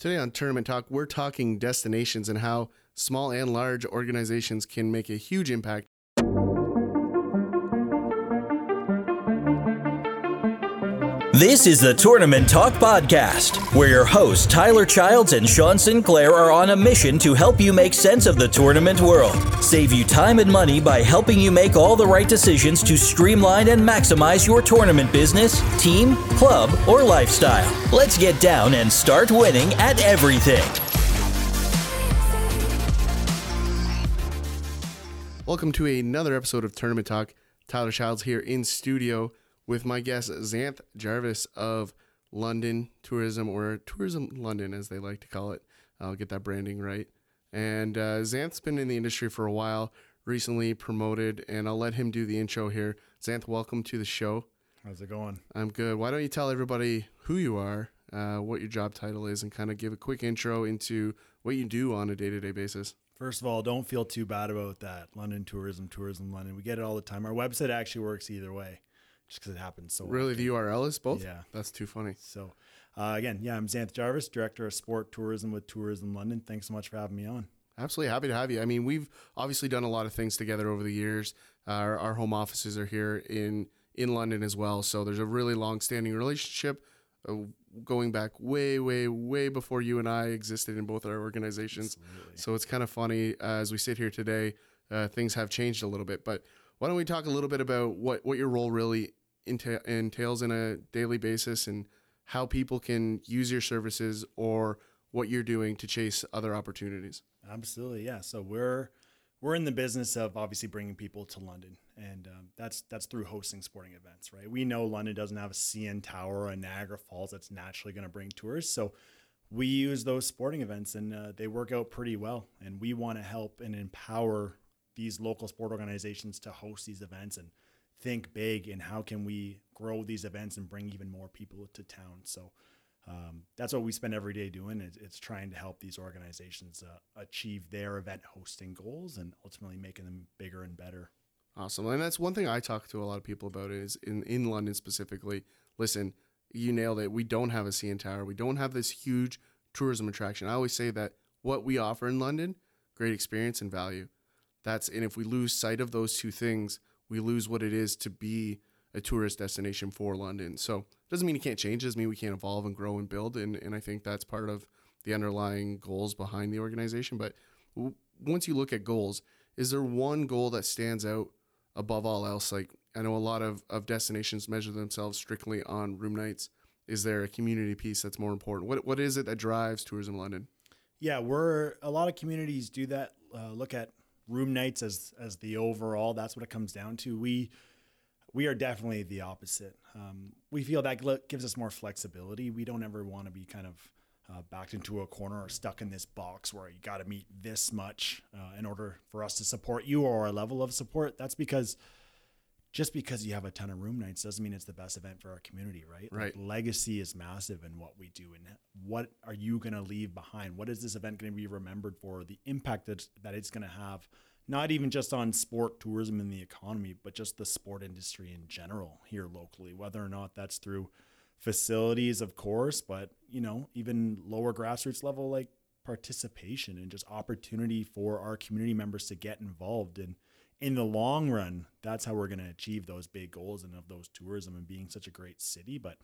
Today on Tournament Talk, we're talking destinations and how small and large organizations can make a huge impact. This is the Tournament Talk Podcast, where your hosts Tyler Childs and Sean Sinclair are on a mission to help you make sense of the tournament world, save you time and money by helping you make all the right decisions to streamline and maximize your tournament business, team, club, or lifestyle. Let's get down and start winning at everything. Welcome to another episode of Tournament Talk. Tyler Childs here in studio with my guest Zanth Jarvis of London Tourism or Tourism London as they like to call it. I'll get that branding right. And uh, Zanth's been in the industry for a while, recently promoted, and I'll let him do the intro here. Zanth, welcome to the show. How's it going? I'm good. Why don't you tell everybody who you are, uh, what your job title is, and kind of give a quick intro into what you do on a day to day basis? First of all, don't feel too bad about that. London Tourism, Tourism London. We get it all the time. Our website actually works either way just because it happens so Really, often. the URL is both? Yeah. That's too funny. So, uh, again, yeah, I'm Zanth Jarvis, Director of Sport Tourism with Tourism London. Thanks so much for having me on. Absolutely happy to have you. I mean, we've obviously done a lot of things together over the years. Uh, our, our home offices are here in in London as well, so there's a really long-standing relationship uh, going back way, way, way before you and I existed in both our organizations. Absolutely. So it's kind of funny uh, as we sit here today. Uh, things have changed a little bit, but why don't we talk a little bit about what what your role really enta- entails in a daily basis and how people can use your services or what you're doing to chase other opportunities. Absolutely, yeah. So we're we're in the business of obviously bringing people to London, and um, that's that's through hosting sporting events, right? We know London doesn't have a CN Tower or a Niagara Falls that's naturally going to bring tourists, so we use those sporting events, and uh, they work out pretty well. And we want to help and empower these local sport organizations to host these events and think big and how can we grow these events and bring even more people to town. So um, that's what we spend every day doing. It's, it's trying to help these organizations uh, achieve their event hosting goals and ultimately making them bigger and better. Awesome. And that's one thing I talk to a lot of people about is in, in London specifically. Listen, you nailed it. We don't have a CN Tower. We don't have this huge tourism attraction. I always say that what we offer in London, great experience and value. That's and if we lose sight of those two things, we lose what it is to be a tourist destination for London. So it doesn't mean it can't change. It doesn't mean we can't evolve and grow and build. And, and I think that's part of the underlying goals behind the organization. But w- once you look at goals, is there one goal that stands out above all else? Like I know a lot of, of destinations measure themselves strictly on room nights. Is there a community piece that's more important? What what is it that drives tourism London? Yeah, we're a lot of communities do that. Uh, look at room nights as as the overall. That's what it comes down to. We we are definitely the opposite. Um, we feel that gives us more flexibility. We don't ever want to be kind of uh, backed into a corner or stuck in this box where you got to meet this much uh, in order for us to support you or our level of support. That's because just because you have a ton of room nights doesn't mean it's the best event for our community, right? Right. Like, legacy is massive in what we do, and what are you going to leave behind? What is this event going to be remembered for? The impact that that it's going to have, not even just on sport, tourism, and the economy, but just the sport industry in general here locally. Whether or not that's through facilities, of course, but you know, even lower grassroots level, like participation and just opportunity for our community members to get involved and in the long run, that's how we're going to achieve those big goals and of those tourism and being such a great city. But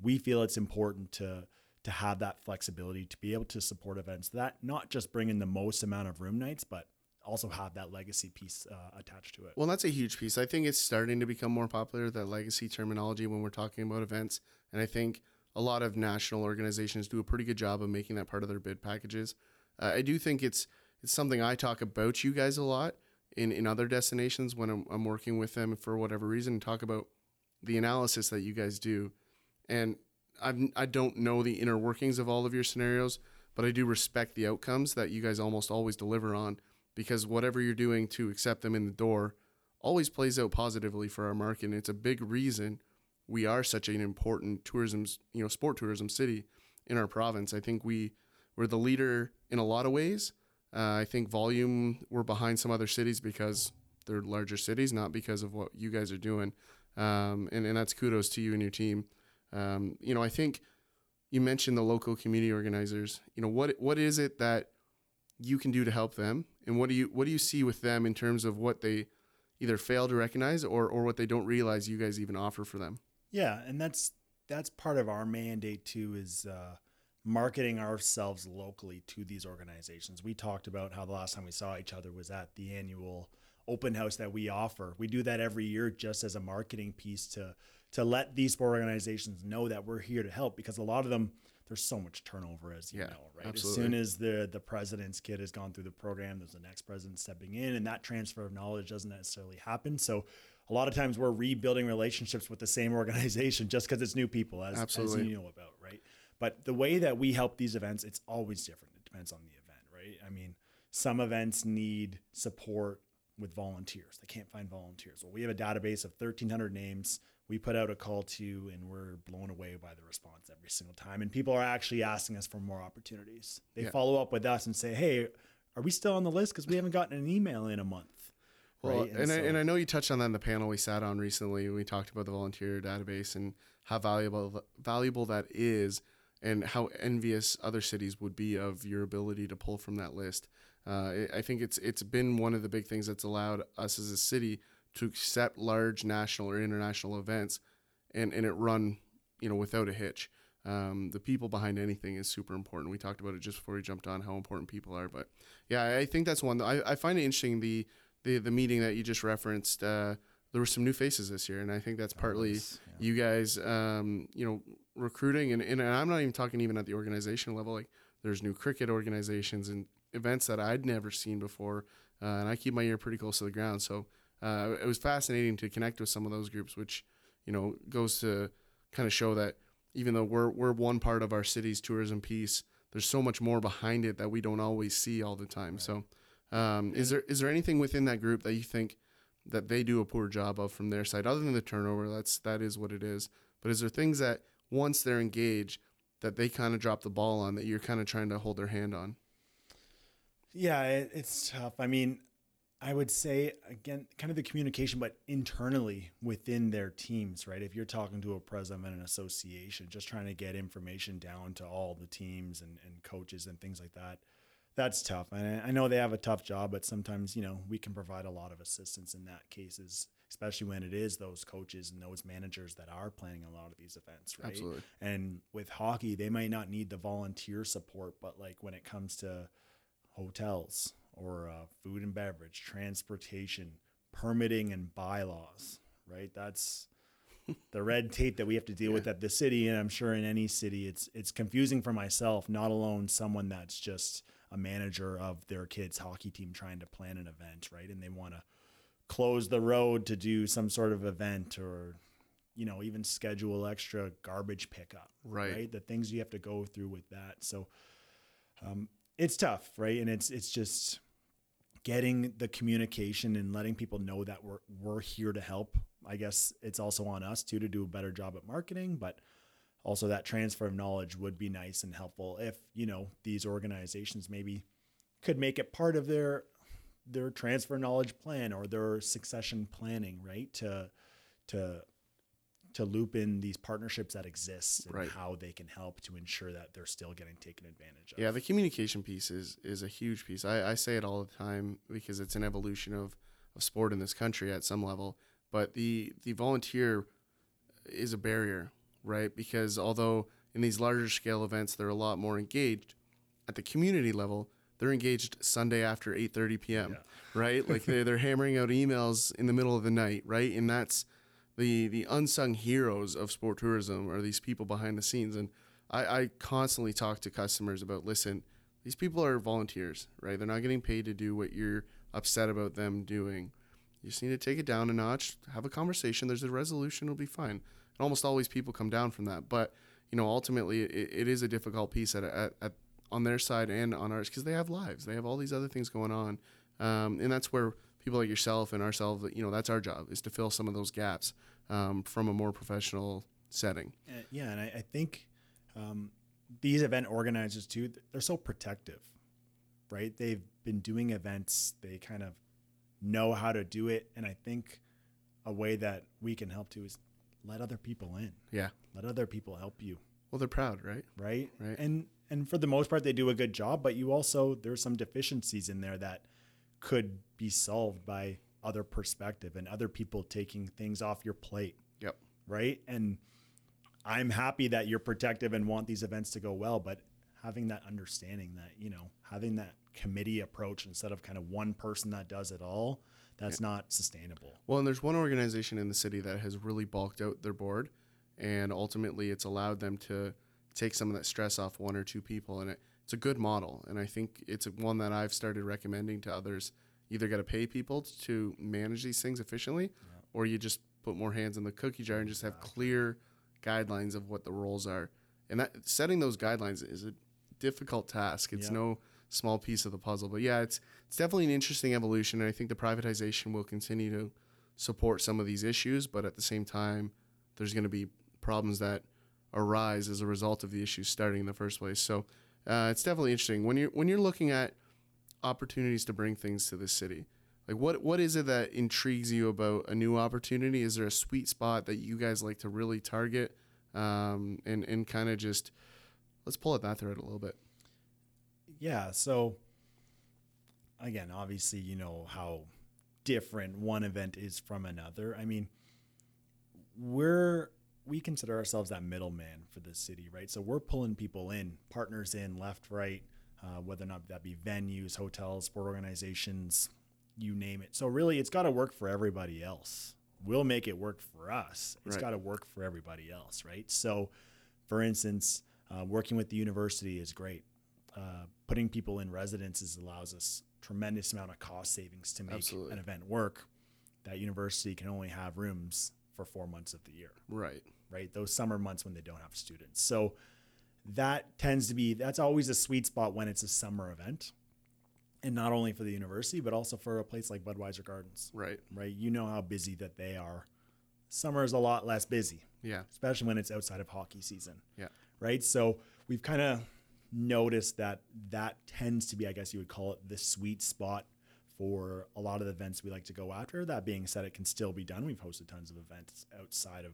we feel it's important to to have that flexibility to be able to support events that not just bring in the most amount of room nights, but also have that legacy piece uh, attached to it. Well, that's a huge piece. I think it's starting to become more popular that legacy terminology when we're talking about events, and I think a lot of national organizations do a pretty good job of making that part of their bid packages. Uh, I do think it's it's something I talk about you guys a lot in, in other destinations when I'm, I'm working with them for whatever reason talk about the analysis that you guys do. And I I don't know the inner workings of all of your scenarios, but I do respect the outcomes that you guys almost always deliver on because whatever you're doing to accept them in the door always plays out positively for our market. And it's a big reason we are such an important tourism, you know, sport tourism city in our province. I think we we're the leader in a lot of ways. Uh, I think volume we're behind some other cities because they're larger cities, not because of what you guys are doing. Um, and, and that's kudos to you and your team. Um, you know, I think you mentioned the local community organizers. You know, what what is it that you can do to help them, and what do you what do you see with them in terms of what they either fail to recognize or or what they don't realize you guys even offer for them? Yeah, and that's that's part of our mandate too is uh, marketing ourselves locally to these organizations. We talked about how the last time we saw each other was at the annual open house that we offer. We do that every year just as a marketing piece to to let these organizations know that we're here to help because a lot of them there's so much turnover as you Yeah, know, right? absolutely. As soon as the the president's kid has gone through the program, there's the next president stepping in and that transfer of knowledge doesn't necessarily happen. So a lot of times we're rebuilding relationships with the same organization just because it's new people as, as you know about, right? But the way that we help these events, it's always different. It depends on the event, right? I mean, some events need support with volunteers. They can't find volunteers. Well, we have a database of 1,300 names. We put out a call to, and we're blown away by the response every single time. And people are actually asking us for more opportunities. They Yeah. follow up with us and say, "Hey, are we still on the list? Because we haven't gotten an email in a month." Well, right? and, I, so- and I know you touched on that in the panel we sat on recently. We talked about the volunteer database and how valuable valuable that is, and how envious other cities would be of your ability to pull from that list. Uh, I think it's it's been one of the big things that's allowed us as a city to accept large national or international events, and and it run you know without a hitch. Um, the people behind anything is super important. We talked about it just before we jumped on how important people are, but yeah, I I think that's one. I, I find it interesting the the the meeting that you just referenced. Uh, there were some new faces this year, and I think that's partly Always, yeah. you guys, um, you know, recruiting, and, and I'm not even talking even at the organization level. Like there's new cricket organizations and events that I'd never seen before, uh, and I keep my ear pretty close to the ground. So uh, it was fascinating to connect with some of those groups, which you know goes to kind of show that even though we're we're one part of our city's tourism piece, there's so much more behind it that we don't always see all the time. So, um, is there is there anything within that group that you think that they do a poor job of from their side, other than the turnover? That's that is what it is. But is there things that once they're engaged, that they kind of drop the ball on that you're kind of trying to hold their hand on? Yeah, it, it's tough. I mean, I would say again, kind of the communication, but internally within their teams, right? If you're talking to a president of an association, just trying to get information down to all the teams and, and coaches and things like that, that's tough. And I- know they have a tough job, but sometimes, you know, we can provide a lot of assistance in that cases, especially when it is those coaches and those managers that are planning a lot of these events, right? Absolutely. And with hockey, they might not need the volunteer support, but like when it comes to hotels or uh, food and beverage, transportation, permitting, and bylaws, right? That's the red tape that we have to deal with at the city, and I'm sure in any city, it's it's confusing for myself, not alone someone that's just a manager of their kid's hockey team trying to plan an event, right? And they want to close the road to do some sort of event or you know even schedule extra garbage pickup Right. the things you have to go through with that so um, it's tough right and it's it's just getting the communication and letting people know that we're we're here to help i guess it's also on us too to do a better job at marketing but also that transfer of knowledge would be nice and helpful if you know these organizations maybe could make it part of their their transfer knowledge plan or their succession planning right to to to loop in these partnerships that exist and Right. how they can help to ensure that they're still getting taken advantage of Yeah, the communication piece is is a huge piece. I, I say it all the time because it's an evolution of, of sport in this country at some level. But the the volunteer is a barrier, right? Because although in these larger scale events they're a lot more engaged, at the community level they're engaged Sunday after eight thirty p.m. Right? Like they're they're hammering out emails in the middle of the night, right? And that's the the unsung heroes of sport tourism are these people behind the scenes and I, I constantly talk to customers about listen these people are volunteers right they're not getting paid to do what you're upset about them doing you just need to take it down a notch have a conversation there's a resolution it'll be fine and almost always people come down from that. But you know ultimately it, it is a difficult piece at, at, at on their side and on ours because they have lives. They have all these other things going on. Um, and that's where people like yourself and ourselves you know that's our job is to fill some of those gaps um, from a more professional setting. And- yeah, and I, I think um, these event organizers too, they're so protective, right? They've been doing events, they kind of know how to do it, and I think a way that we can help too is let other people in, yeah let other people help you, Well, they're proud, right? right? Right. And and for the most part, they do a good job. But you also there's some deficiencies in there that could be solved by other perspective and other people taking things off your plate, Yep. right? And I'm happy that you're protective and want these events to go well, but having that understanding that you know having that committee approach instead of kind of one person that does it all, that's not sustainable. Well, and there's one organization in the city that has really bulked out their board, and ultimately it's allowed them to take some of that stress off one or two people, and it, it's a good model. And I think it's one that I've started recommending to others. Either got to pay people to manage these things efficiently, or you just put more hands in the cookie jar and just have clear guidelines of what the roles are. And that setting those guidelines is a difficult task. It's Yeah. no small piece of the puzzle. But yeah, it's it's definitely an interesting evolution, and I think the privatization will continue to support some of these issues. But at the same time, there's going to be problems that arise as a result of the issues starting in the first place. So uh, it's definitely interesting when you're when you're looking at opportunities to bring things to the city. Like what what is it that intrigues you about a new opportunity? Is there a sweet spot that you guys like to really target um, and and kind of just let's pull at that thread a little bit. Yeah. So again, obviously, you know how different one event is from another. I mean, we're we consider ourselves that middleman for the city, right? So we're pulling people in, partners in, left, right, uh, whether or not that be venues, hotels, sport organizations, you name it. So really, it's got to work for everybody else. We'll make it work for us. It's Right. got to work for everybody else, right? So, for instance, uh, working with the university is great. Uh, putting people in residences allows us tremendous amount of cost savings to make Absolutely. an event work. That university can only have rooms for four months of the year Right. right? Those summer months when they don't have students. So that tends to be that's always a sweet spot when it's a summer event. And not only for the university, but also for a place like Budweiser Gardens, Right. right? You know how busy that they are. Summer is a lot less busy, Yeah. especially when it's outside of hockey season, Yeah. right? So we've kind of noticed that that tends to be, I guess you would call it, the sweet spot for a lot of the events we like to go after. That being said, it can still be done. We've hosted tons of events outside of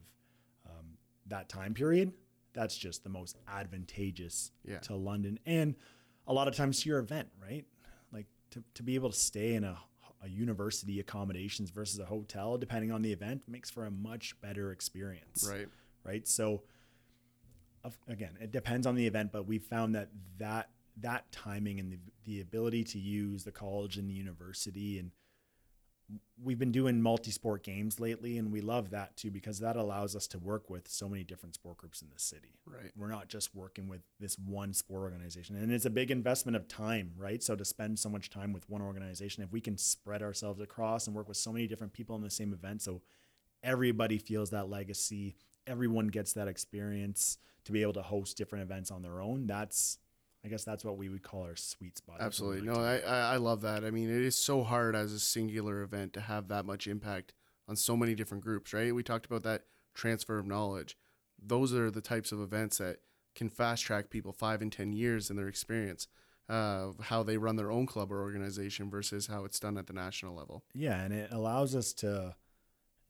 um, that time period. That's just the most advantageous Yeah. to London and a lot of times to your event, right? Like to, to be able to stay in a, a university accommodations versus a hotel, depending on the event, makes for a much better experience Right. right? So again, it depends on the event, but we found that that that timing and the, the ability to use the college and the university and we've been doing multi-sport games lately and we love that too because that allows us to work with so many different sport groups in the city Right. we're not just working with this one sport organization and it's a big investment of time right so to spend so much time with one organization if we can spread ourselves across and work with so many different people in the same event so everybody feels that legacy everyone gets that experience to be able to host different events on their own that's i guess that's what we would call our sweet spot That's what we Absolutely. No, I, I love that. I mean, it is so hard as a singular event to have that much impact on so many different groups, right? We talked about that transfer of knowledge. Those are the types of events that can fast track people five and 10 years in their experience uh, of how they run their own club or organization versus how it's done at the national level. Yeah, and it allows us to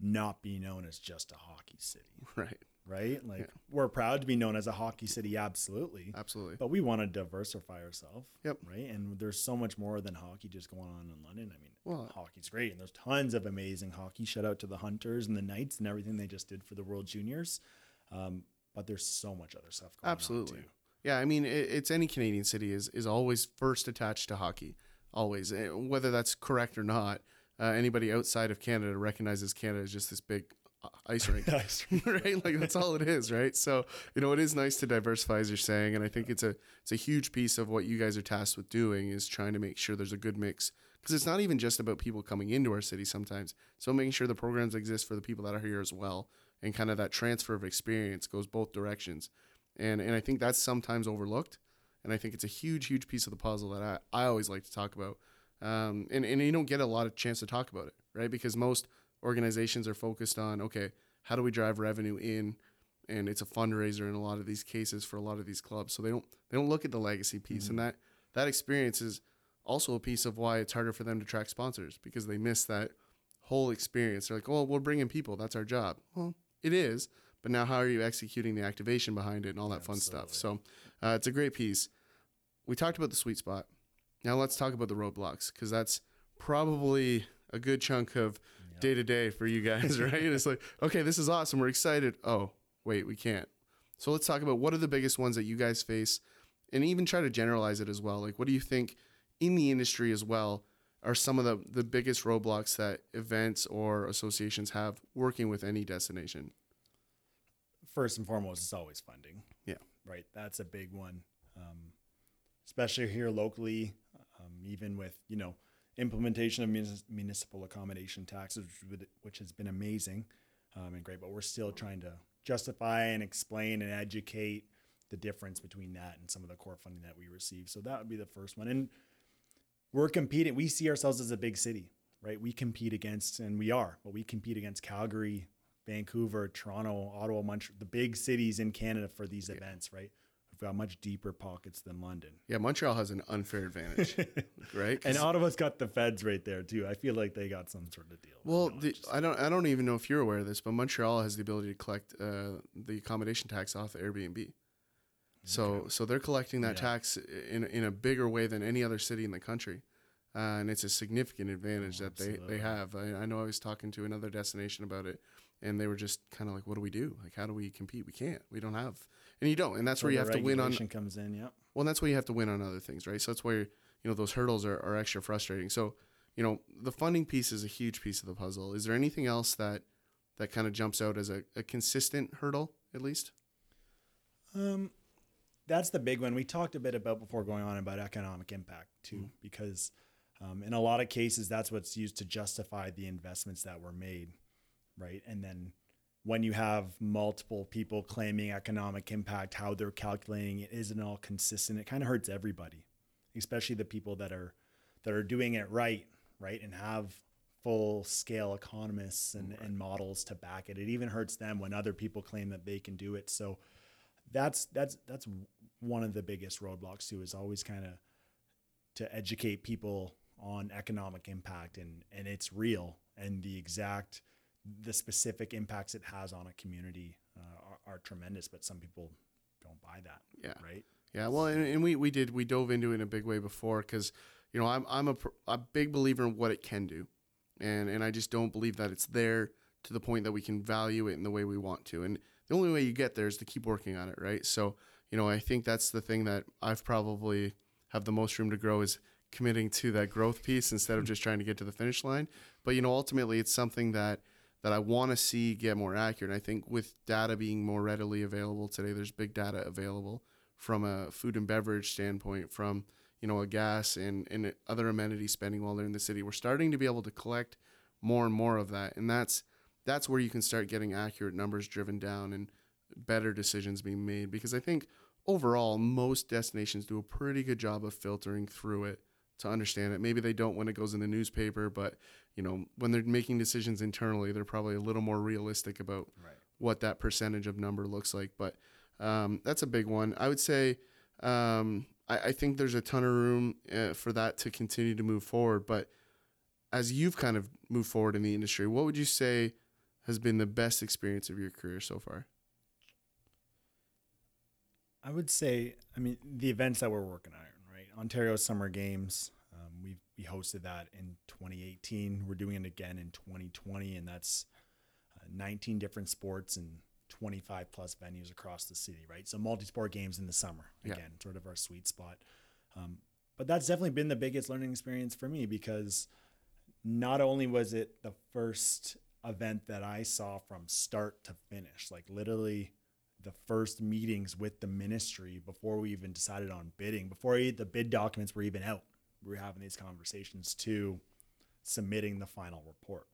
not be known as just a hockey city, Right. right? Like we're proud to be known as a hockey city, absolutely. Absolutely. But we want to diversify ourselves. Yep. Right. And there's so much more than hockey just going on in London. I mean, Well- hockey's great. And there's tons of amazing hockey. Shout out to the Hunters and the Knights and everything they just did for the World Juniors. Um, but there's so much other stuff going Absolutely. on too. Yeah, I mean, it, it's any Canadian city is, is always first attached to hockey, always. Eh, Whether that's correct or not, uh, anybody outside of Canada recognizes Canada as just this big uh, ice rink, right? Like that's all it is, right? So you know, it is nice to diversify, as you're saying, and I think it's a it's a huge piece of what you guys are tasked with doing is trying to make sure there's a good mix because it's not even just about people coming into our city sometimes. So making sure the programs exist for the people that are here as well, and kind of that transfer of experience goes both directions and and I think that's sometimes overlooked, and I think it's a huge, huge piece of the puzzle that I, I always like to talk about, um, and and you don't get a lot of chance to talk about it, right? Because most organizations are focused on okay, how do we drive revenue in, and it's a fundraiser in a lot of these cases for a lot of these clubs, so they don't they don't look at the legacy piece, and that that experience is also a piece of why it's harder for them to track sponsors because they miss that whole experience. They're like, oh, we're bringing people, that's our job. Well, it is, but now how are you executing the activation behind it and all that fun stuff? So uh, it's a great piece. We talked about the sweet spot. Now let's talk about the roadblocks because that's probably a good chunk of day to day for you guys, right? it's like, okay, this is awesome. We're excited. Oh, wait, we can't. So let's talk about what are the biggest ones that you guys face and even try to generalize it as well. Like, what do you think in the industry as well are some of the, the biggest roadblocks that events or associations have working with any destination? First and foremost, it's always funding. Yeah. Right. That's a big one, um, especially here locally, even with, you know, implementation of munis- municipal accommodation taxes, which, which has been amazing um, and great, but we're still trying to justify and explain and educate the difference between that and some of the core funding that we receive. So that would be the first one. And we're competing. We see ourselves as a big city, right? We compete against, and we are, but we compete against Calgary, Vancouver, Toronto, Ottawa, Montreal, the big cities in Canada for these yeah. events, right? We've got much deeper pockets than London. Yeah, Montreal has an unfair advantage, right? And Ottawa's got the feds right there too. I feel like they got some sort of deal. Well, the, I don't, I don't even know if you're aware of this, but Montreal has the ability to collect uh, the accommodation tax off Airbnb. So, okay. so they're collecting that yeah. tax in in a bigger way than any other city in the country, uh, and it's a significant advantage oh, that they they have. I, I know I was talking to another destination about it, and they were just kind of like, "What do we do? Like, how do we compete? We can't. We don't have." And you don't, and that's so where you have to win on. comes in, yeah. Well, that's where you have to win on other things, right? So that's where you know those hurdles are, are extra frustrating. So, you know, the funding piece is a huge piece of the puzzle. Is there anything else that that kind of jumps out as a, a consistent hurdle, at least? Um, that's the big one. We talked a bit about before going on about economic impact too, mm. because um, in a lot of cases, that's what's used to justify the investments that were made, right? And then when you have multiple people claiming economic impact, how they're calculating it isn't all consistent. It kind of hurts everybody, especially the people that are that are doing it right, right, and have full scale economists and, right. and models to back it. It even hurts them when other people claim that they can do it. So that's that's that's one of the biggest roadblocks too is always kind of to educate people on economic impact and and it's real and the exact the specific impacts it has on a community uh, are, are, tremendous but some people don't buy that yeah. right? Yeah well and, and we we did we dove into it in a big way before because you know i'm i'm a, a big believer in what it can do. And and i just don't believe that it's there to the point that we can value it in the way we want to. And the only way you get there is to keep working on it right? So you know, I think that's the thing that I've probably have the most room to grow is committing to that growth piece instead of just trying to get to the finish line. But you know, ultimately, it's something that that I want to see get more accurate. I think with data being more readily available today, there's big data available from a food and beverage standpoint, from you know a gas and and other amenity spending while they're in the city. We're starting to be able to collect more and more of that, and that's that's where you can start getting accurate numbers driven down and better decisions being made because I think overall most destinations do a pretty good job of filtering through it to understand it. Maybe they don't when it goes in the newspaper, but you know, when they're making decisions internally, they're probably a little more realistic about right. what that percentage of number looks like. But um, that's a big one. I would say um, I, I, think there's a ton of room uh, for that to continue to move forward. But as you've kind of moved forward in the industry, what would you say has been the best experience of your career so far? I would say, I mean, the events that we're working on? Ontario Summer Games, um, we we hosted that in 2018. We're doing it again in 2020, and that's uh, 19 different sports and 25 plus venues across the city, right? So multi-sport games in the summer, again, yeah. sort of our sweet spot. Um, but that's definitely been the biggest learning experience for me because not only was it the first event that I saw from start to finish, like literally the first meetings with the ministry before we even decided on bidding, before the bid documents were even out. We were having these conversations to submitting the final report,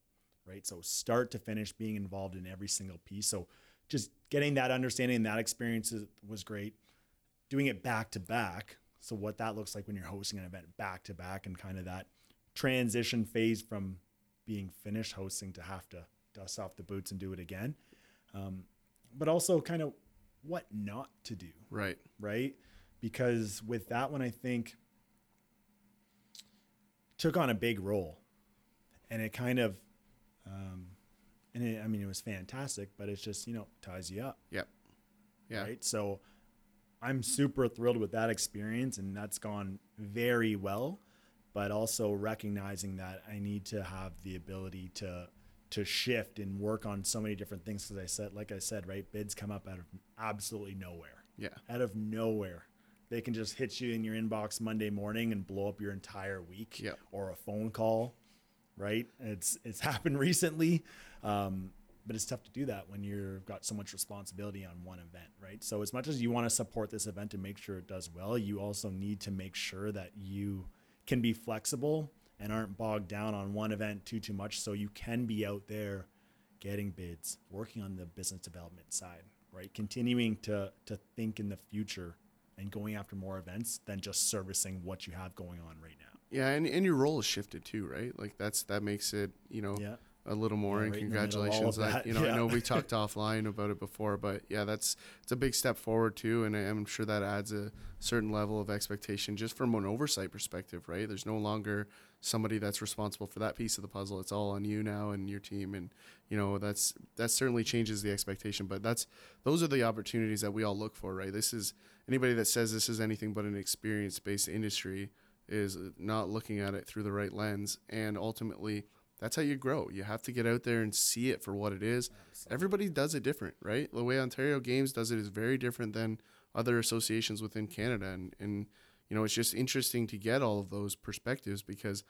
right? So start to finish, being involved in every single piece. So just getting that understanding and that experience was great. Doing it back to back. So what that looks like when you're hosting an event back to back and kind of that transition phase from being finished hosting to have to dust off the boots and do it again. Um, but also kind of what not to do. Right. Right. Because with that one, I think took on a big role and it kind of um, and it, I mean it was fantastic, but it's just you know ties you up. Yep. Yeah. Right. So I'm super thrilled with that experience, and that's gone very well. But also recognizing that I need to have the ability to to shift and work on so many different things. Because I said, like I said, right, bids come up out of absolutely nowhere. Yeah. Out of nowhere. They can just hit you in your inbox Monday morning and blow up your entire week. Yep. Or a phone call, right? It's it's happened recently. Um, but it's tough to do that when you've got so much responsibility on one event, right? So as much as you want to support this event and make sure it does well, you also need to make sure that you can be flexible and aren't bogged down on one event too too much so you can be out there getting bids, working on the business development side, right? Continuing to to think in the future and going after more events than just servicing what you have going on right now. Yeah, and, and your role is shifted too, right? Like that's that makes it, you know, Yeah. A little more. Yeah, and right in the middle of all congratulations. I, that, you know, I know we talked offline about it before, but yeah, that's it's a big step forward too, and I- I'm sure that adds a certain level of expectation just from an oversight perspective, right? There's no longer somebody that's responsible for that piece of the puzzle. It's all on you now and your team, and you know that's that certainly changes the expectation. But that's those are the opportunities that we all look for, right? This is anybody that says this is anything but an experience based industry is not looking at it through the right lens and ultimately that's how you grow. You have to get out there and see it for what it is. Everybody does it different right? The way ontario games does it is very different than other associations within canada and, and you know it's just interesting to get all of those perspectives because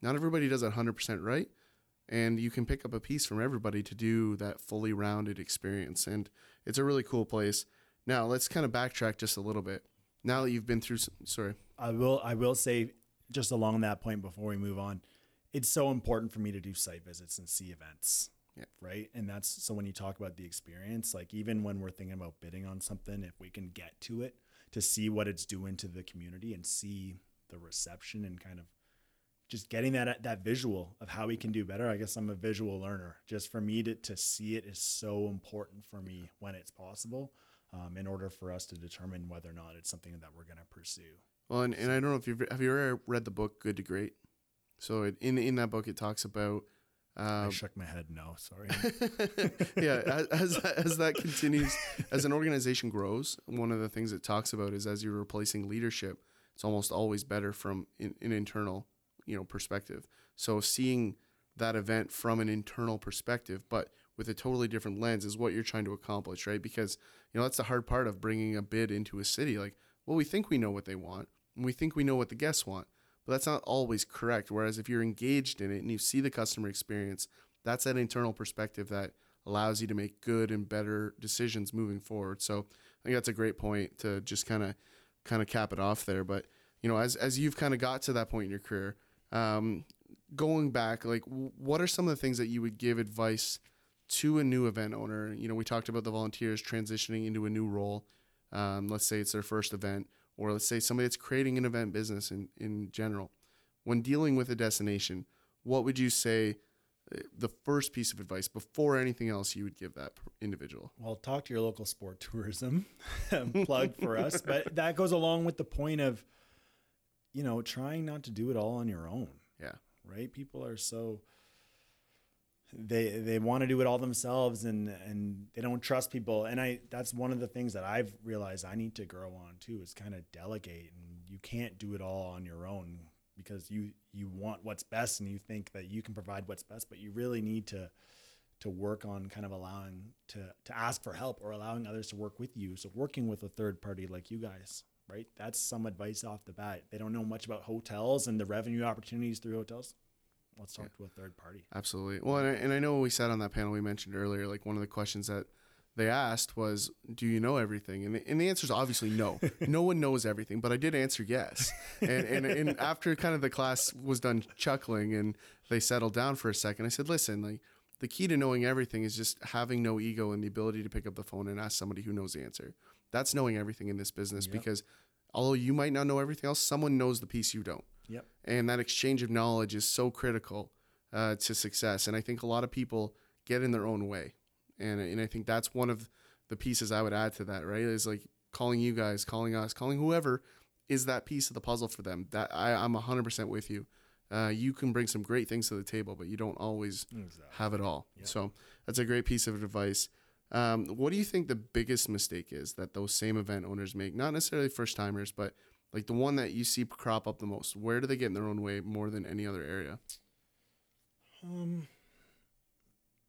not everybody does it 100% right and you can pick up a piece from everybody to do that fully rounded experience and it's a really cool place. Now let's kind of backtrack just a little bit. Now that you've been through some, sorry. I will I will say just along that point before we move on, it's so important for me to do site visits and see events. Yeah. Right. And that's so when you talk about the experience, like even when we're thinking about bidding on something, if we can get to it to see what it's doing to the community and see the reception and kind of just getting that that visual of how we can do better. I guess I'm a visual learner. Just for me to, to see it is so important for me when it's possible. Um, in order for us to determine whether or not it's something that we're going to pursue. Well, and, and I don't know if you've have you ever read the book Good to Great. So it, in in that book, it talks about I um, shook my head. No, sorry. yeah as, as as that continues as an organization grows. One of the things it talks about is as you're replacing leadership, it's almost always better from in, an internal you know perspective. So seeing that event from an internal perspective, but with a totally different lens, is what you're trying to accomplish, right? Because you know that's the hard part of bringing a bid into a city. Like, well, we think we know what they want, and we think we know what the guests want, but that's not always correct. Whereas if you're engaged in it and you see the customer experience, that's that internal perspective that allows you to make good and better decisions moving forward. So I think that's a great point to just kind of kind of cap it off there. But you know, as as you've kind of got to that point in your career, um, going back, like what are some of the things that you would give advice to a new event owner? You know, we talked about the volunteers transitioning into a new role. Um, let's say it's their first event, or let's say somebody that's creating an event business in in general. When dealing with a destination, what would you say? uh, The first piece of advice before anything else you would give that individual. well, talk to your local sport tourism plug for us, but that goes along with the point of, you know, trying not to do it all on your own. Yeah. right? People are so they they want to do it all themselves and and they don't trust people. And I that's one of the things that I've realized I need to grow on too is kind of delegate and you can't do it all on your own because you you want what's best and you think that you can provide what's best, but you really need to to work on kind of allowing to to ask for help or allowing others to work with you. So working with a third party like you guys, right? That's some advice off the bat. They don't know much about hotels and the revenue opportunities through hotels. Let's talk to a third party. Absolutely. Well, and I, and I know we sat on that panel we mentioned earlier, like one of the questions that they asked was, "Do you know everything?" And the, and the answer is obviously no. no one knows everything, but I did answer yes. And, and and after kind of the class was done chuckling and they settled down for a second, I said, "Listen, like the key to knowing everything is just having no ego and the ability to pick up the phone and ask somebody who knows the answer. That's knowing everything in this business Yep. because although you might not know everything else, someone knows the piece you don't." Yep. and that exchange of knowledge is so critical uh, to success. And I think a lot of people get in their own way, and and I think that's one of the pieces I would add to that. Right, is like calling you guys, calling us, calling whoever is that piece of the puzzle for them. That I, I'm 100% with you. uh, you can bring some great things to the table, but you don't always Exactly. have it all. Yeah. So that's a great piece of advice. Um, what do you think the biggest mistake is that those same event owners make? Not necessarily first timers, but like the one that you see crop up the most. Where do they get in their own way more than any other area? Um,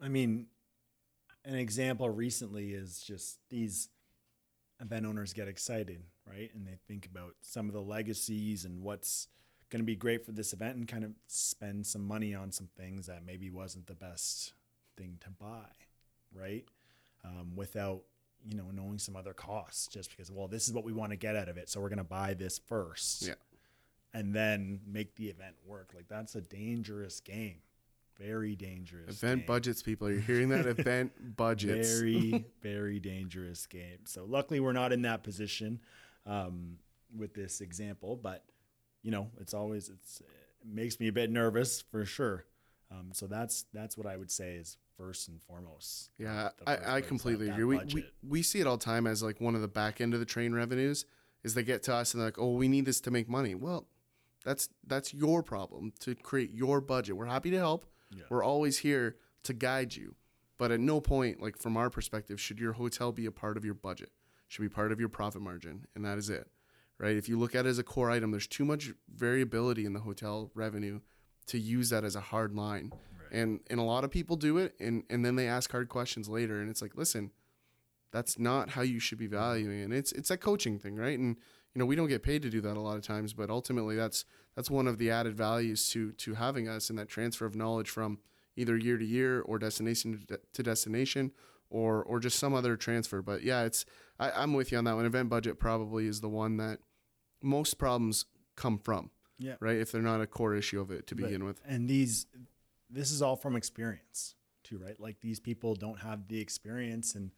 I mean, an example recently is just these event owners get excited, right? And they think about some of the legacies and what's going to be great for this event and kind of spend some money on some things that maybe wasn't the best thing to buy, right? Um, without, you know, knowing some other costs just because, well, this is what we want to get out of it. So we're going to buy this first. Yeah. And then make the event work. Like that's a dangerous game. Very dangerous. Event game. budgets, people. You're hearing that? Event budgets. Very, very dangerous game. So luckily, we're not in that position um, with this example, but you know, it's always it's it makes me a bit nervous for sure. Um, so that's that's what I would say is first and foremost. Yeah, I, I completely agree. We, we we see it all the time as like one of the back end of the train revenues is they get to us and they're like, oh, we need this to make money. Well, that's that's your problem to create your budget. We're happy to help. Yeah. We're always here to guide you. But at no point, like from our perspective, should your hotel be a part of your budget. Should be part of your profit margin, and that is it. Right? If you look at it as a core item, there's too much variability in the hotel revenue to use that as a hard line. And and a lot of people do it and, and then they ask hard questions later and it's like, listen, that's not how you should be valuing it. And it's it's that coaching thing, right? And you know, we don't get paid to do that a lot of times, but ultimately that's that's one of the added values to to having us and that transfer of knowledge from either year to year or destination to, de- to destination or or just some other transfer. But yeah, it's I, I'm with you on that one. Event budget probably is the one that most problems come from, Yeah. right? If they're not a core issue of it to But- begin with. And these, this is all from experience too, right? Like these people don't have the experience and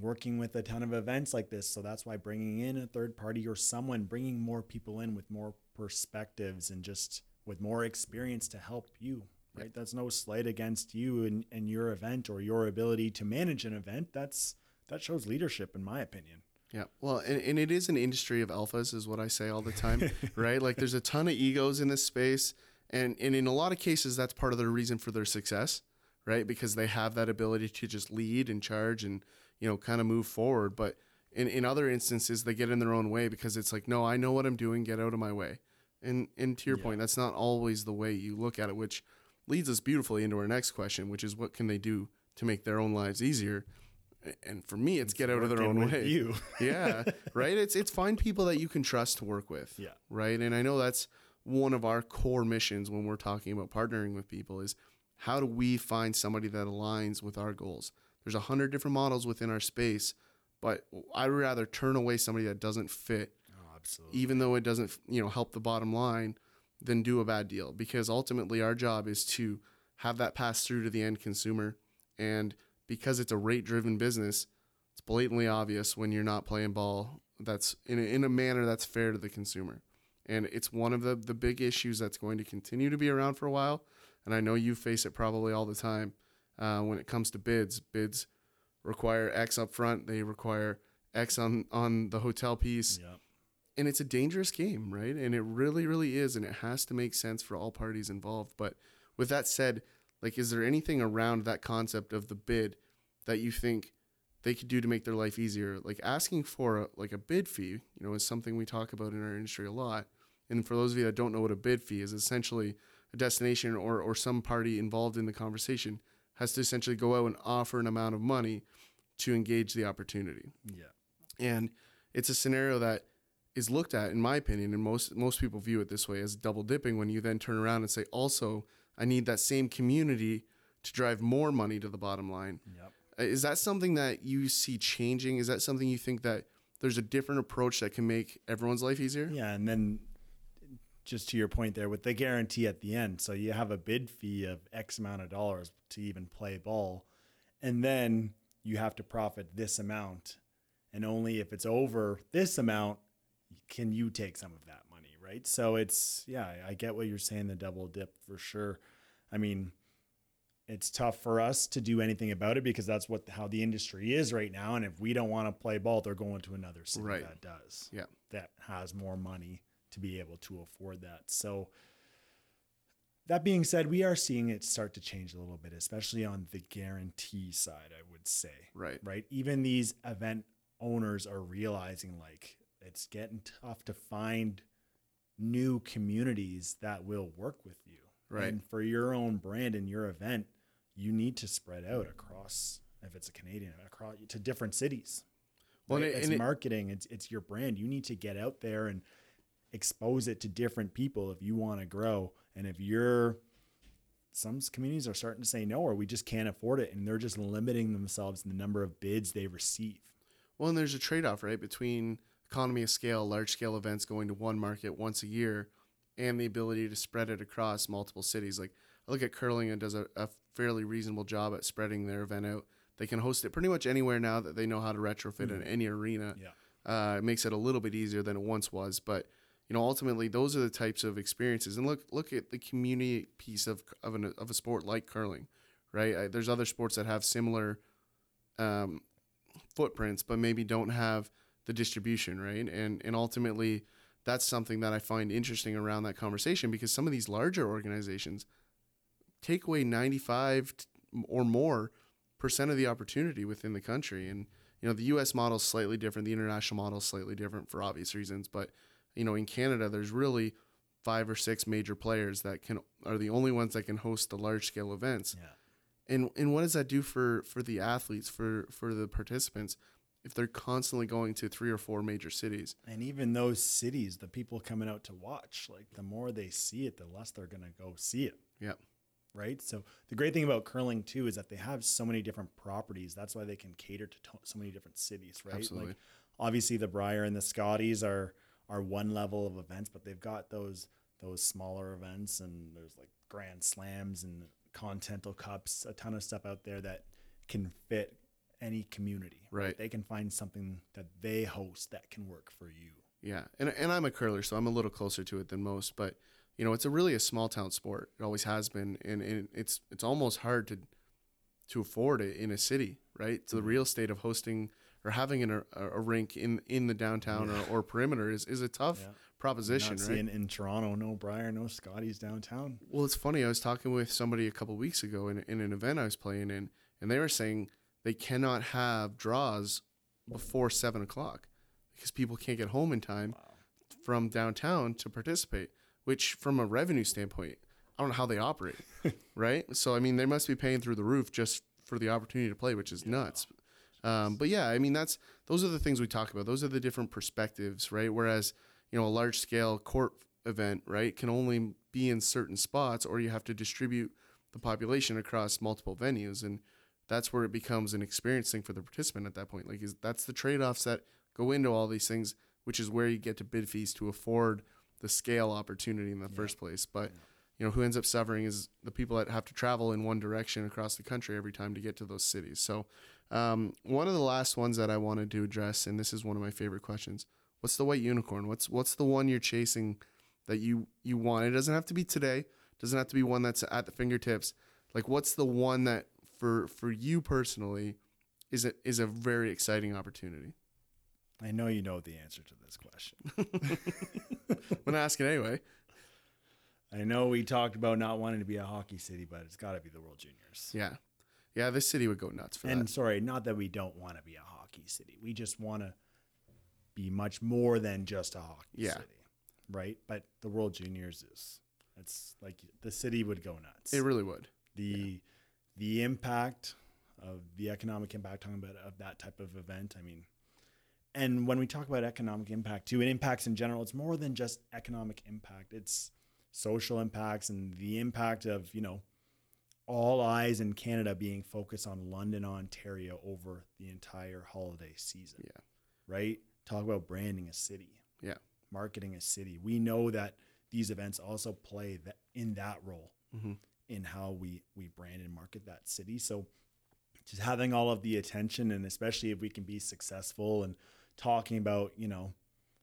working with a ton of events like this. So that's why bringing in a third party or someone, bringing more people in with more perspectives and just with more experience to help you, right? That's no slight against you and, and your event or your ability to manage an event. That's, that shows leadership in my opinion. Yeah. Well, and, and it is an industry of alphas, is what I say all the time, right? Like there's a ton of egos in this space. And, and in a lot of cases, that's part of the reason for their success, right? Because they have that ability to just lead and charge and, you know, kind of move forward. But in, in other instances, they get in their own way because it's like, no, I know what I'm doing, get out of my way. And, and to your point, that's not always the way you look at it, which leads us beautifully into our next question, which is what can they do to make their own lives easier? And for me, it's get out of their own way You. yeah, right. It's it's find people that you can trust to work with. Yeah. right. And I know that's one of our core missions when we're talking about partnering with people is how do we find somebody that aligns with our goals? There's a hundred different models within our space, but I'd rather turn away somebody that doesn't fit, Oh, absolutely. even though it doesn't you know help the bottom line, than do a bad deal. Because ultimately, our job is to have that pass through to the end consumer, and because it's a rate driven business, it's blatantly obvious when you're not playing ball that's in a, in a manner that's fair to the consumer. And it's one of the, the big issues that's going to continue to be around for a while. And I know you face it probably all the time uh, when it comes to bids. Bids require X up front, they require X on, on the hotel piece. Yeah. And it's a dangerous game, right? And it really, really is. And it has to make sense for all parties involved. But with that said, like, is there anything around that concept of the bid that you think they could do to make their life easier? Like asking for a, like a bid fee, you know, is something we talk about in our industry a lot. And for those of you that don't know what a bid fee is, essentially a destination or, or some party involved in the conversation has to essentially go out and offer an amount of money to engage the opportunity. Yeah. And it's a scenario that is looked at, in my opinion, and most most people view it this way as double dipping. When you then turn around and say, also, I need that same community to drive more money to the bottom line. Yep. Uh, Is that something that you see changing? Is that something you think that there's a different approach that can make everyone's life easier? Yeah, and then just to your point there with the guarantee at the end. So you have a bid fee of X amount of dollars to even play ball, and then you have to profit this amount, and only if it's over this amount can you take some of that right? So it's yeah, I get what you're saying, the double dip for sure. I mean, it's tough for us to do anything about it because that's what how the industry is right now. And if we don't want to play ball, they're going to another city Right. that does Yeah. that has more money to be able to afford that. So that being said, we are seeing it start to change a little bit, especially on the guarantee side, I would say. Right. Right. Even these event owners are realizing like it's getting tough to find new communities that will work with you. Right. And for your own brand and your event, you need to spread out across if it's a Canadian across to different cities. Well, Right? and it- it's and it- marketing. It's it's your brand. You need to get out there and expose it to different people if you want to grow. And if you're some communities are starting to say no, or we just can't afford it, and they're just limiting themselves in the number of bids they receive. Well, and there's a trade off, right, between economy of scale, large scale events going to one market once a year, and the ability to spread it across multiple cities. Like I look at curling and does a, a fairly reasonable job at spreading their event out. They can host it pretty much anywhere now that they know how to retrofit in any arena. Yeah. Uh, it makes it a little bit easier than it once was, but you know, ultimately, those are the types of experiences. And look, look at the community piece of of, an, of a sport like curling, right? I, there's other sports that have similar um, footprints, but maybe don't have the distribution, right? And and ultimately, that's something that I find interesting around that conversation because some of these larger organizations take away 95 or more percent of the opportunity within the country. And you know, the U.S. model is slightly different. The international model is slightly different for obvious reasons. But you know, in Canada, there's really five or six major players that can are the only ones that can host the large scale events. Yeah. And and what does that do for for the athletes, for for the participants, if they're constantly going to three or four major cities? And even those cities, the people coming out to watch, like the more they see it, the less they're going to go see it. Yeah. right? So the great thing about curling too is that they have so many different properties. That's why they can cater to so many different cities, right? Absolutely. Like obviously the Brier and the Scotties are are one level of events, but they've got those those smaller events and there's like Grand Slams and Continental Cups, a ton of stuff out there that can fit any community. Right. They can find something that they host that can work for you. Yeah, and and I'm a curler, so I'm a little closer to it than most. But you know, it's a really a small town sport. It always has been, and, and it's it's almost hard to to afford it in a city, right? So the mm-hmm. real estate of hosting or having an, a, a rink in in the downtown or, or perimeter is, is a tough Yeah. proposition, Not right? seeing in Toronto, no Brier, no Scotties downtown. Well, it's funny. I was talking with somebody a couple weeks ago in, in an event I was playing in, and they were saying they cannot have draws before seven o'clock because people can't get home in time from downtown to participate. Which, from a revenue standpoint, I don't know how they operate, right? So, I mean, they must be paying through the roof just for the opportunity to play, which is nuts. Um, but yeah, I mean, that's those are the things we talk about. Those are the different perspectives, right? Whereas, you know, a large scale court event, right, can only be in certain spots, or you have to distribute the population across multiple venues, and that's where it becomes an experience thing for the participant at that point. Like, is that's the trade offs that go into all these things, which is where you get to bid fees to afford the scale opportunity in the first place. But you know, who ends up suffering is the people that have to travel in one direction across the country every time to get to those cities. So, um, one of the last ones that I wanted to address, and this is one of my favorite questions: What's the white unicorn? What's what's the one you're chasing that you you want? It doesn't have to be today. It doesn't have to be one that's at the fingertips. Like, what's the one that for for you personally is a, is a very exciting opportunity? I know you know the answer to this question. I'm gonna ask it anyway. I know we talked about not wanting to be a hockey city, but it's got to be the World Juniors. Yeah, yeah. This city would go nuts for and that. sorry, not that we don't want to be a hockey city. We just want to be much more than just a hockey Yeah. city, right? But the World Juniors is it's like the city would go nuts. It really would. the the impact of the economic impact talking about of that type of event. I mean, and when we talk about economic impact too, and impacts in general, it's more than just economic impact. It's social impacts and the impact of you know all eyes in Canada being focused on London, Ontario over the entire holiday season. Yeah. Right. Talk about branding a city Yeah. marketing a city. We know that these events also play that in that role Mhm. In how we we brand and market that city. So just having all of the attention and especially if we can be successful and talking about, you know,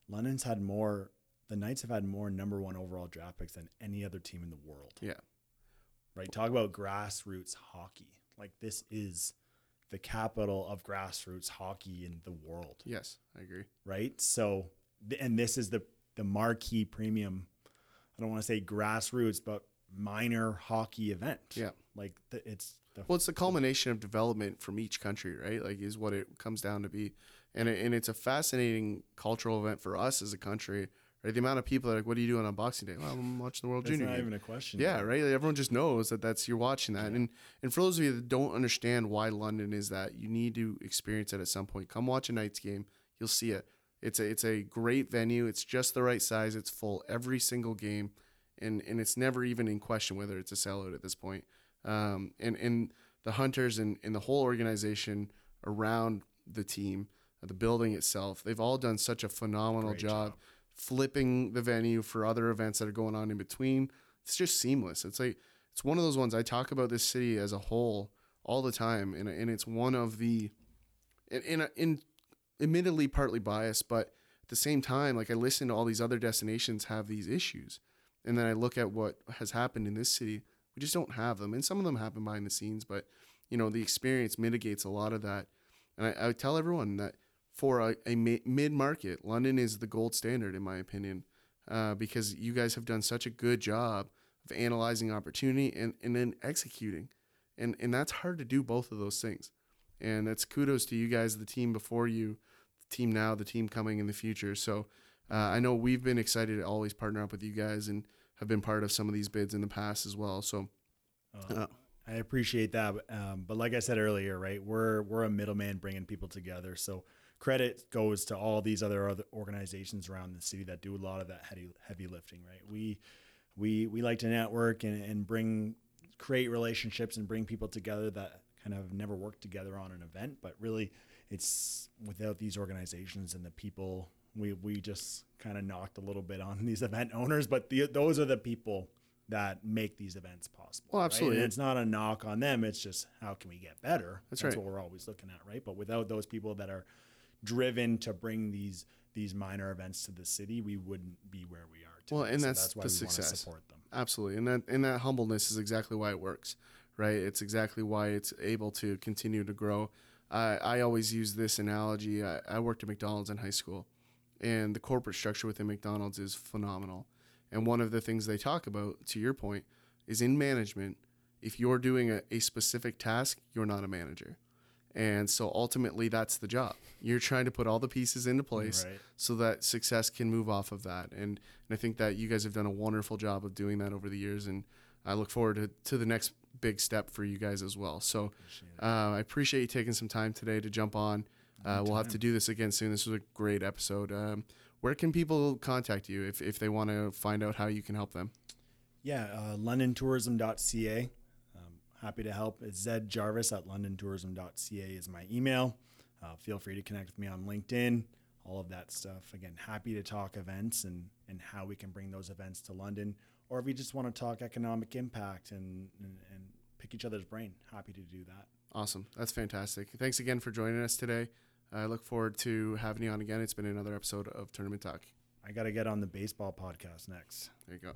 London's had more the Knights have had more number one overall draft picks than any other team in the world. Yeah. Right. Talk about grassroots hockey. Like this is the capital of grassroots hockey in the world Yes, I agree. right? So, and this is the the marquee premium. I don't want to say grassroots, but minor hockey event. Yeah. like the, it's the Well, it's the culmination of development from each country, right? Like, is what it comes down to be, and it, and it's a fascinating cultural event for us as a country. Right, the amount of people that are like, "What are you doing on Boxing Day?" Well, I'm watching the World That's Junior. not game. even a question. Yeah, right. Like everyone just knows that that's you're watching that, and and for those of you that don't understand why London is that, you need to experience it at some point. Come watch a Knights game, you'll see it. It's a it's a great venue. It's just the right size. It's full every single game, and and it's never even in question whether it's a sellout at this point. Um, and and the hunters and, and the whole organization around the team, uh, the building itself, they've all done such a phenomenal job, job. flipping the venue for other events that are going on in between. It's just seamless. It's like it's one of those ones I talk about this city as a whole all the time, and and it's one of the, in in, in admittedly partly biased, but at the same time, like I listen to all these other destinations have these issues, and then I look at what has happened in this city. We just don't have them, and some of them happen behind the scenes, but you know the experience mitigates a lot of that. And I, I tell everyone that for a, a mid market, London is the gold standard in my opinion, uh, because you guys have done such a good job of analyzing opportunity and, and then executing, and and that's hard to do both of those things. And that's kudos to you guys, the team before you, the team now, the team coming in the future. So uh, I know we've been excited to always partner up with you guys and have been part of some of these bids in the past as well. So Uh, I appreciate that, but, um, but like I said earlier, right? We're we're a middleman bringing people together. So credit goes to all these other other organizations around the city that do a lot of that heavy heavy lifting, right? We we we like to network and, and bring create relationships and bring people together that kind of never worked together on an event, but really it's without these organizations and the people we we just kind of knocked a little bit on these event owners, but the, those are the people that make these events possible. Well, right? absolutely. And it's not a knock on them. It's just how can we get better? That's right. what we're always looking at, right? But without those people that are driven to bring these these minor events to the city, we wouldn't be where we are today. Well, and So that's why the we want to success. support them. Absolutely, and that and that humbleness is exactly why it works, right? It's exactly why it's able to continue to grow. I I always use this analogy. I, I worked at McDonald's in high school, and the corporate structure within McDonald's is phenomenal. And one of the things they talk about, to your point, is in management. If you're doing a, a specific task, you're not a manager. And so ultimately, that's the job. You're trying to put all the pieces into place Right. so that success can move off of that. And, and I think that you guys have done a wonderful job of doing that over the years. And I look forward to, to the next big step for you guys as well. So uh, I appreciate you taking some time today to jump on. Uh, we'll have to do this again soon. This was a great episode. Um, where can people contact you if, if they want to find out how you can help them? Yeah, uh, londontourism.ca. Um, happy to help. It's Zed Jarvis at londontourism.ca is my email. Uh, feel free to connect with me on LinkedIn, all of that stuff. Again, happy to talk events and, and how we can bring those events to London. Or if you just want to talk economic impact and, and, and pick each other's brain, happy to do that. Awesome. That's fantastic. Thanks again for joining us today. I look forward to having you on again. It's been another episode of Tournament Talk. I got to get on the baseball podcast next. There you go.